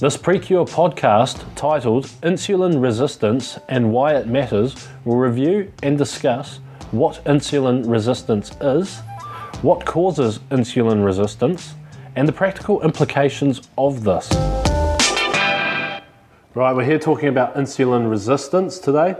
This PreKure podcast, titled Insulin Resistance and Why It Matters, will review and discuss what insulin resistance is, what causes insulin resistance, and the practical implications of this. Right, we're here talking about insulin resistance today.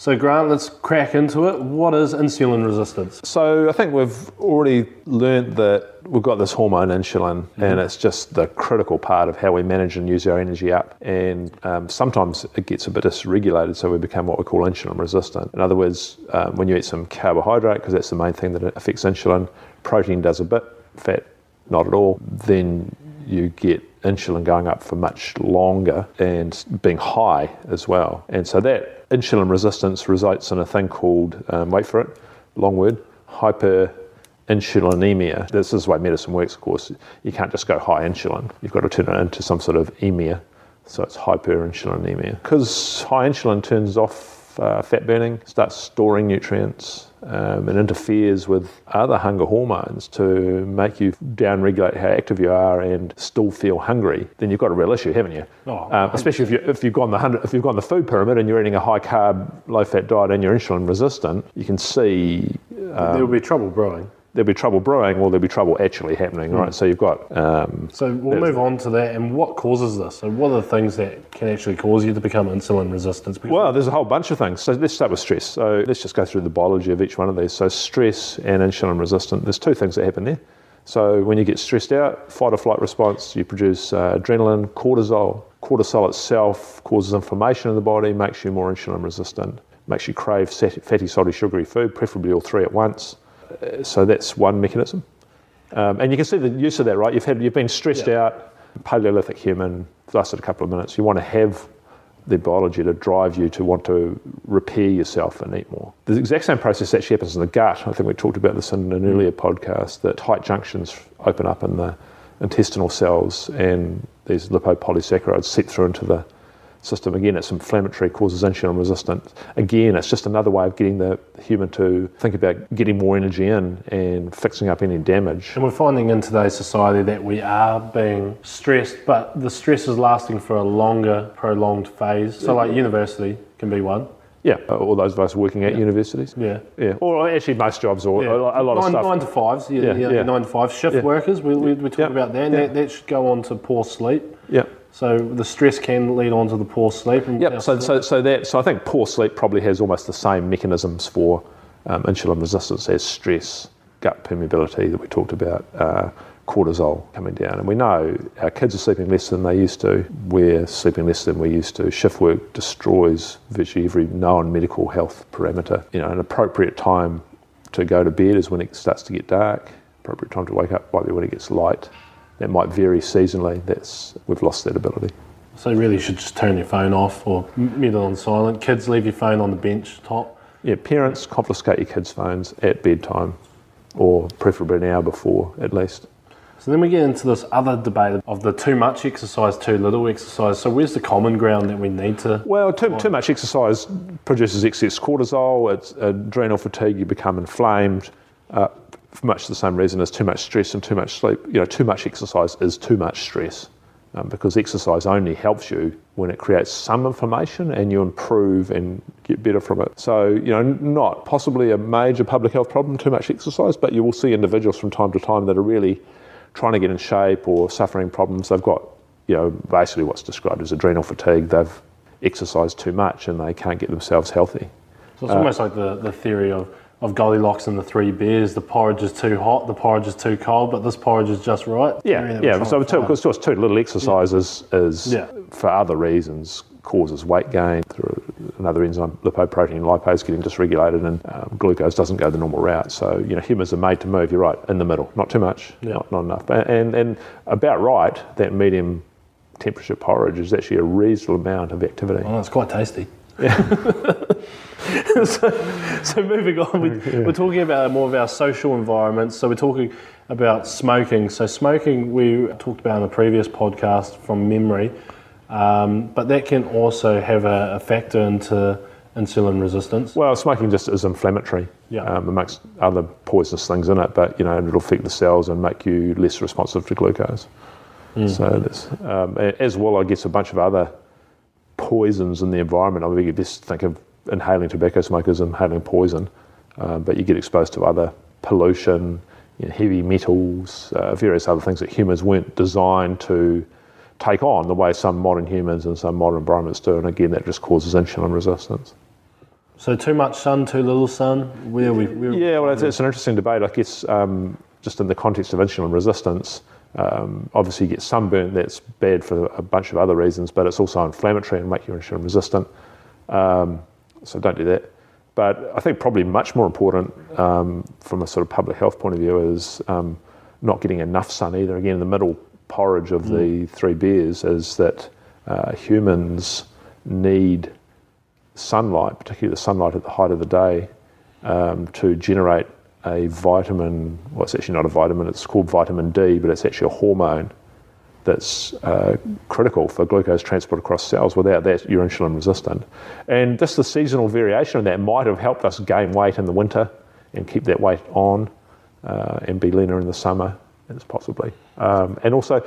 So, Grant, let's crack into it. What is insulin resistance? So I think we've already learnt that we've got this hormone insulin, and it's just the critical part of how we manage and use our energy up. And um, sometimes it gets a bit dysregulated, so we become what we call insulin resistant. In other words, um, when you eat some carbohydrate, because that's the main thing that affects insulin, protein does a bit, fat not at all, then you get insulin going up for much longer and being high as well. And so that insulin resistance results in a thing called, um, wait for it, long word, hyperinsulinemia. This is the way medicine works, of course. You can't just go high insulin. You've got to turn it into some sort of emia. So it's hyperinsulinemia. Because high insulin turns off uh, fat burning, starts storing nutrients, um, and interferes with other hunger hormones to make you downregulate how active you are and still feel hungry, then you've got a real issue, haven't you? Oh, um, especially if, you, if you've gone the hundred, if you've gone the food pyramid and you're eating a high carb, low fat diet and you're insulin resistant, you can see there will be trouble brewing. There'll be trouble brewing or there'll be trouble actually happening, right? So you've got um, So we'll move on to that. And what causes this? So what are the things that can actually cause you to become insulin resistant? Because Well, there's a whole bunch of things. So let's start with stress. So let's just go through the biology of each one of these. So stress and insulin resistant. There's two things that happen there. So when you get stressed out, fight or flight response, you produce uh, adrenaline, cortisol. Cortisol itself causes inflammation in the body, makes you more insulin resistant, makes you crave fatty, salty, sugary food, preferably all three at once. So that's one mechanism. Um, and you can see the use of that, right? You've had you've been stressed Yeah. out, Paleolithic human, lasted a couple of minutes. You want to have the biology to drive you to want to repair yourself and eat more. The exact same process actually happens in the gut. I think we talked about this in an earlier podcast. That tight junctions open up in the intestinal cells, and these lipopolysaccharides seep through into the system. Again, it's inflammatory, causes insulin resistance. Again, it's just another way of getting the human to think about getting more energy in and fixing up any damage. And we're finding in today's society that we are being stressed, but the stress is lasting for a longer, prolonged phase. So, like university can be one. Yeah, uh, all those of us working at universities. Yeah. Yeah, or actually most jobs or Yeah. a, lot- of nine, stuff. Nine to fives, yeah, Yeah, yeah, yeah. nine to five. Shift Yeah. workers, we, we, we talk Yeah. about that, and Yeah. that. That should go on to poor sleep. Yeah. So the stress can lead on to the poor sleep. And Yep. So, so, so that so I think poor sleep probably has almost the same mechanisms for um, insulin resistance as stress, gut permeability that we talked about, uh, cortisol coming down, and we know our kids are sleeping less than they used to. We're sleeping less than we used to. Shift work destroys virtually every known medical health parameter. You know, an appropriate time to go to bed is when it starts to get dark. Appropriate time to wake up might be when it gets light. That might vary seasonally. That's we've lost that ability. So really, you should just turn your phone off or mute it on silent. Kids, leave your phone on the bench top. Yeah, parents confiscate your kids' phones at bedtime, or preferably an hour before at least. So then we get into this other debate of the too much exercise, too little exercise. So where's the common ground that we need to? Well, too, too much exercise produces excess cortisol. It's adrenal fatigue. You become inflamed. Uh, for much the same reason as too much stress and too much sleep. You know, too much exercise is too much stress. Um, because exercise only helps you when it creates some inflammation and you improve and get better from it. So, you know, not possibly a major public health problem, too much exercise, but you will see individuals from time to time that are really trying to get in shape or suffering problems. They've got, you know, basically what's described as adrenal fatigue. They've exercised too much and they can't get themselves healthy. So it's almost like the, the theory of, of Goldilocks and the three bears. The porridge is too hot, the porridge is too cold, but this porridge is just right. Yeah, Theory that we're yeah. So, to too, find. because to little exercises is, is Yeah. for other reasons causes weight gain through another enzyme, lipoprotein lipase getting dysregulated, and um, glucose doesn't go the normal route. So you know, humans are made to move. You're right in the middle, not too much, Yeah. not, not enough, and and about right. That medium temperature porridge is actually a reasonable amount of activity. Oh, it's quite tasty. so, so moving on, we, we're talking about more of our social environments. So we're talking about smoking. So smoking, we talked about in the previous podcast from memory, um, but that can also have a, a factor into insulin resistance. Well, smoking just is inflammatory, Yeah. um, amongst other poisonous things in it. But you know, it'll affect the cells and make you less responsive to glucose. So there's, um, as well, I guess, a bunch of other poisons in the environment. I mean, you just think of inhaling tobacco smoke as inhaling poison, uh, but you get exposed to other pollution, you know, heavy metals, uh, various other things that humans weren't designed to take on the way some modern humans and some modern environments do. And again, that just causes insulin resistance. So too much sun, too little sun. Where we? Where, Yeah, well, it's, it's an interesting debate. I guess um, just in the context of insulin resistance, um, obviously you get sunburn. That's bad for a bunch of other reasons, but it's also inflammatory and make you insulin resistant. Um, so don't do that. But I think probably much more important um, from a sort of public health point of view is um, not getting enough sun either. Again, the middle porridge of the three beers is that uh, humans need sunlight, particularly the sunlight at the height of the day, um, to generate a vitamin. Well, it's actually not a vitamin, it's called vitamin D, but it's actually a hormone that's uh, critical for glucose transport across cells. Without that, you're insulin resistant. And just the seasonal variation of that might have helped us gain weight in the winter and keep that weight on uh, and be leaner in the summer, as possibly. Um, and also,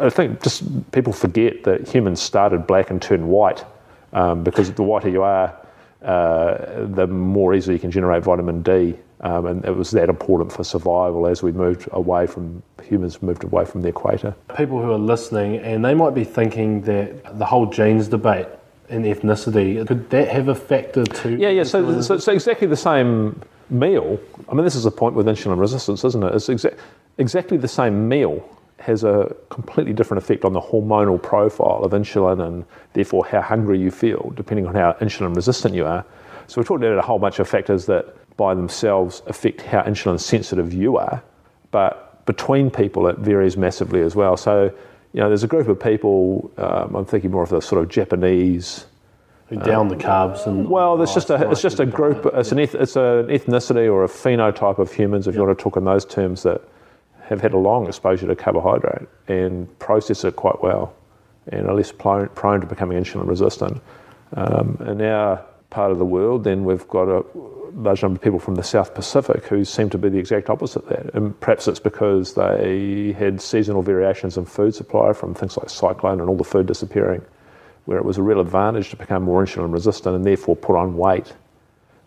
I think just people forget that humans started black and turned white um, because the whiter you are, uh, the more easily you can generate vitamin D. Um, and it was that important for survival as we moved away from humans moved away from the equator. people who are listening and they might be thinking that the whole genes debate and ethnicity could that have a factor to Yeah, yeah. So, so, so exactly the same meal. I mean, this is the point with insulin resistance, isn't it? It's exa- exactly the same meal has a completely different effect on the hormonal profile of insulin and therefore how hungry you feel, depending on how insulin resistant you are. So we're talking about a whole bunch of factors that by themselves affect how insulin sensitive you are, but between people it varies massively as well. So, you know, there's a group of people, um, I'm thinking more of the sort of Japanese, who down the carbs and well, there's just a it's just a group. It's an eth, it's an ethnicity or a phenotype of humans, if you want to talk in those terms, that have had a long exposure to carbohydrate and process it quite well, and are less prone, prone to becoming insulin resistant. Um, in our part of the world, then we've got a large number of people from the South Pacific who seem to be the exact opposite of that, and perhaps it's because they had seasonal variations in food supply from things like cyclone and all the food disappearing where it was a real advantage to become more insulin resistant and therefore put on weight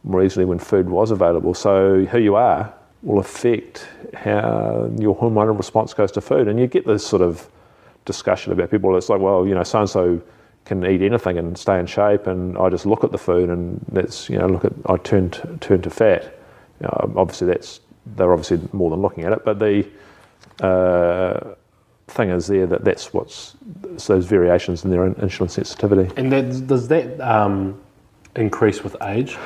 more easily when food was available. So who you are will affect how your hormonal response goes to food. And you get this sort of discussion about people, it's like, well, you know, so and so can eat anything and stay in shape, and I just look at the food and that's, you know, look at, I turn to, turn to fat. You know, obviously, that's, they're obviously more than looking at it, but the, uh, thing is there that that's what's those variations in their insulin sensitivity. and that, does that um, increase with age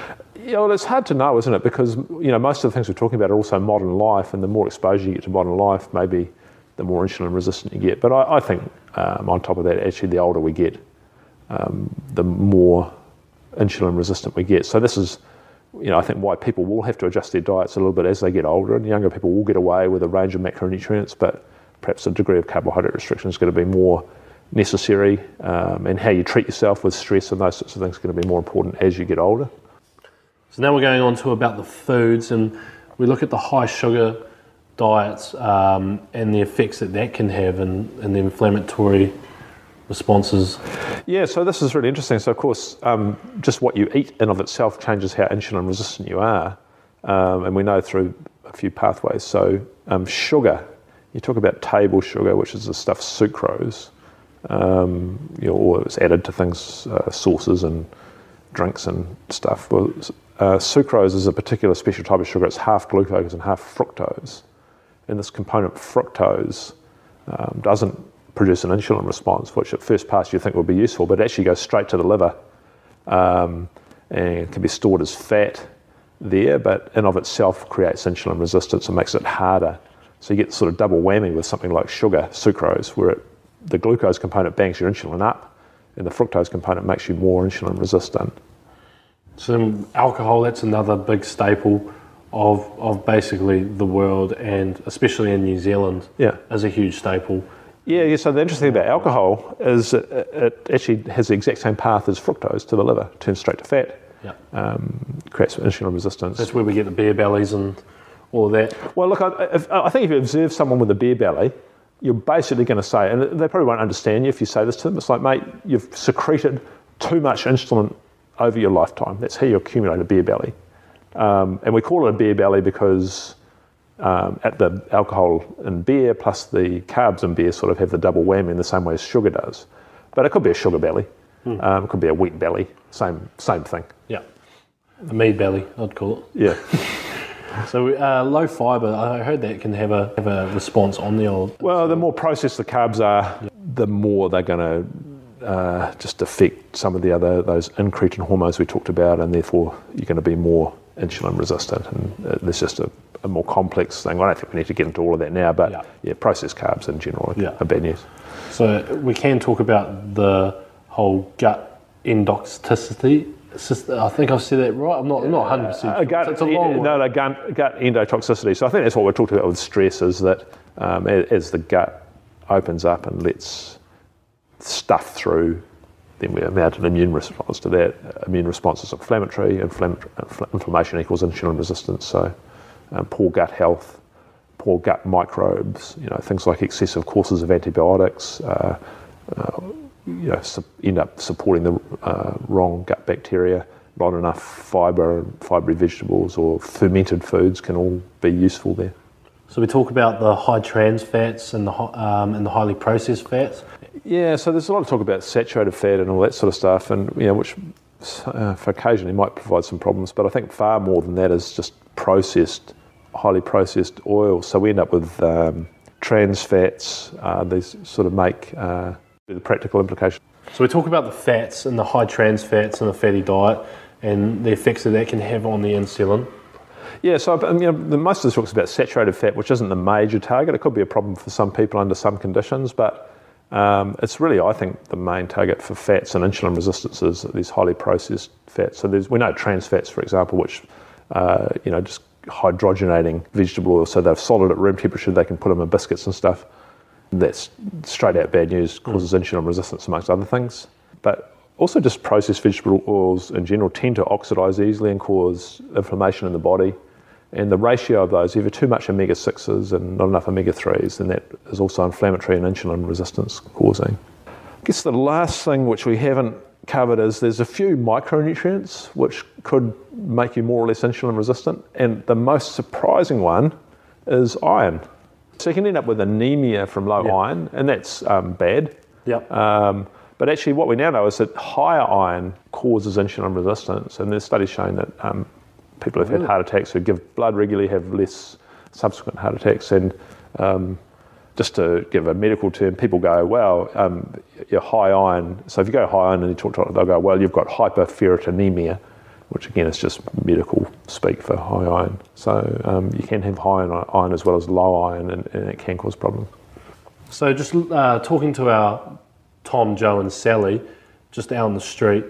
Yeah, well, it's hard to know, isn't it? Because you know most of the things we're talking about are also modern life, and the more exposure you get to modern life, maybe the more insulin resistant you get. But I, I think um, on top of that, actually, the older we get, um, the more insulin resistant we get. So this is, you know, I think why people will have to adjust their diets a little bit as they get older, and younger people will get away with a range of macronutrients, but perhaps a degree of carbohydrate restriction is going to be more necessary, um, and how you treat yourself with stress and those sorts of things is going to be more important as you get older. So now we're going on to about the foods, and we look at the high sugar diets um, and the effects that that can have and, and the inflammatory responses. Yeah, so this is really interesting. So, of course, um, just what you eat in of itself changes how insulin resistant you are, um, and we know through a few pathways. So, um, sugar, you talk about table sugar, which is the stuff sucrose, um, you know, or it's added to things, uh, sauces and drinks and stuff. Well, uh, sucrose is a particular special type of sugar. It's half glucose and half fructose, and this component fructose um, doesn't produce an insulin response, which at first pass you think would be useful, but it actually goes straight to the liver um, and can be stored as fat there, but in of itself creates insulin resistance and makes it harder. So you get sort of double whammy with something like sugar, sucrose, where it, the glucose component bangs your insulin up, the fructose component makes you more insulin resistant. So alcohol, that's another big staple of, of basically the world, and especially in New Zealand, Yeah. is a huge staple. Yeah, yeah. So the interesting thing about alcohol is it, it actually has the exact same path as fructose to the liver, turns straight to fat, Yeah. um, creates insulin resistance. That's where we get the beer bellies and all of that. Well, look, I, if, I think if you observe someone with a beer belly, you're basically going to say, and they probably won't understand you if you say this to them. It's like, mate, you've secreted too much insulin over your lifetime. That's how you accumulate a beer belly. Um, and we call it a beer belly because um, at the alcohol in beer plus the carbs in beer sort of have the double whammy in the same way as sugar does. But it could be a sugar belly. Hmm. Um, it could be a wheat belly. Same same thing. Yeah. A mead belly, I'd call it. Yeah. So uh, low fibre, I heard that can have a have a response on the old. Well, the more processed the carbs are, the more they're going to uh, just affect some of the other those incretin hormones we talked about, and therefore you're going to be more insulin resistant. And uh, there's just a, a more complex thing. I don't think we need to get into all of that now, but Yeah. yeah, processed carbs in general are, Yeah. are bad news. So we can talk about the whole gut endotoxicity. I think I've said that right. I'm not I'm not 100. percent Uh, gut, It's a long no, one. no, gut, gut endotoxicity. So I think that's what we're talking about with stress is that um, as the gut opens up and lets stuff through, then we mount an immune response to that. Uh, Immune response is inflammatory. Inflam- infl- inflammation equals insulin resistance. So um, poor gut health, poor gut microbes, you know, things like excessive courses of antibiotics, uh, uh, you know, end up supporting the uh, wrong gut bacteria. Not enough fibre, and fibrous vegetables or fermented foods can all be useful there. So we talk about the high trans fats and the um, and the highly processed fats. Yeah, so there's a lot of talk about saturated fat and all that sort of stuff, and you know, which uh, for occasionally might provide some problems. But I think far more than that is just processed, highly processed oil. So we end up with um, trans fats. Uh, these sort of make uh, the practical implication. So we talk about the fats and the high trans fats and the fatty diet and the effects that that can have on the insulin. Yeah, so um, you know, the, most of this talks about saturated fat, which isn't the major target. It could be a problem for some people under some conditions, but um, it's really, I think, the main target for fats and insulin resistance is these highly processed fats. So there's, we know trans fats, for example, which uh, you know just hydrogenating vegetable oil, so they're solid at room temperature. They can put them in biscuits and stuff. That's straight out bad news. Hmm. Causes insulin resistance amongst other things, but also just processed vegetable oils in general tend to oxidize easily and cause inflammation in the body. And the ratio of those, if you have too much omega 6s and not enough omega 3s, then that is also inflammatory and insulin resistance causing. I guess the last thing which we haven't covered is there's a few micronutrients which could make you more or less insulin resistant. And the most surprising one is iron. So you can end up with anemia from low Yeah. iron, and that's um, bad. Yep. Um, but actually, what we now know is that higher iron causes insulin resistance, and there's studies showing that um, people who've had heart attacks who give blood regularly have less subsequent heart attacks. And um, just to give a medical term, people go, "Well, um, you're high iron." So if you go high iron and you talk to them, they'll go, "Well, you've got hyperferritinemia," which again is just medical speak for high iron. So um, you can have high iron- iron as well as low iron, and, and it can cause problems. So just uh, talking to our Tom, Joe, and Sally, just out on the street,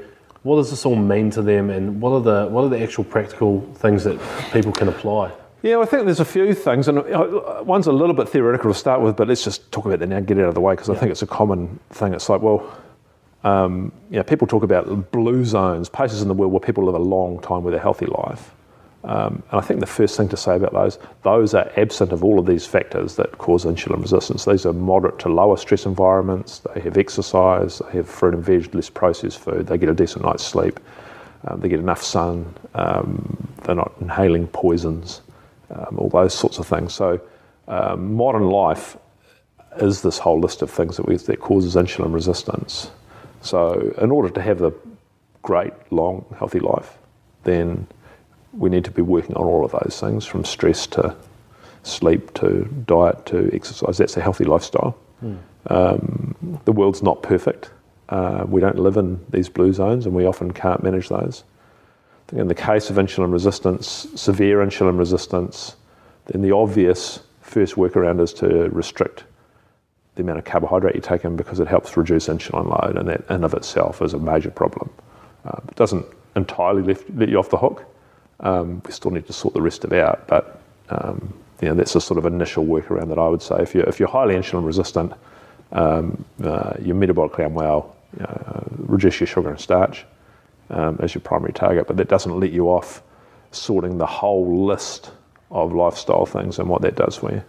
what does this all mean to them, and what are the what are the actual practical things that people can apply? Yeah, I think there's a few things, and uh, one's a little bit theoretical to start with, but let's just talk about that now, and get it out of the way, because I think it's a common thing. It's like, well, um, you know, people talk about blue zones, places in the world where people live a long time with a healthy life. Um, and I think the first thing to say about those, those are absent of all of these factors that cause insulin resistance. These are moderate to lower stress environments. They have exercise, they have fruit and veg, less processed food, they get a decent night's sleep, um, they get enough sun, um, they're not inhaling poisons, um, all those sorts of things. So um, modern life is this whole list of things that, we, that causes insulin resistance. So in order to have a great, long, healthy life, then we need to be working on all of those things from stress to sleep to diet to exercise. That's a healthy lifestyle. Um, the world's not perfect. Uh, we don't live in these blue zones and we often can't manage those. In the case of insulin resistance, severe insulin resistance, then the obvious first workaround is to restrict the amount of carbohydrate you take in because it helps reduce insulin load, and that in of itself is a major problem. Uh, it doesn't entirely lift, let you off the hook. Um, we still need to sort the rest of it out, but um, you know, that's a sort of initial workaround that I would say. If you're, if you're highly insulin resistant, um, uh, you're metabolically unwell, uh, reduce your sugar and starch um, as your primary target, but that doesn't let you off sorting the whole list of lifestyle things and what that does for you.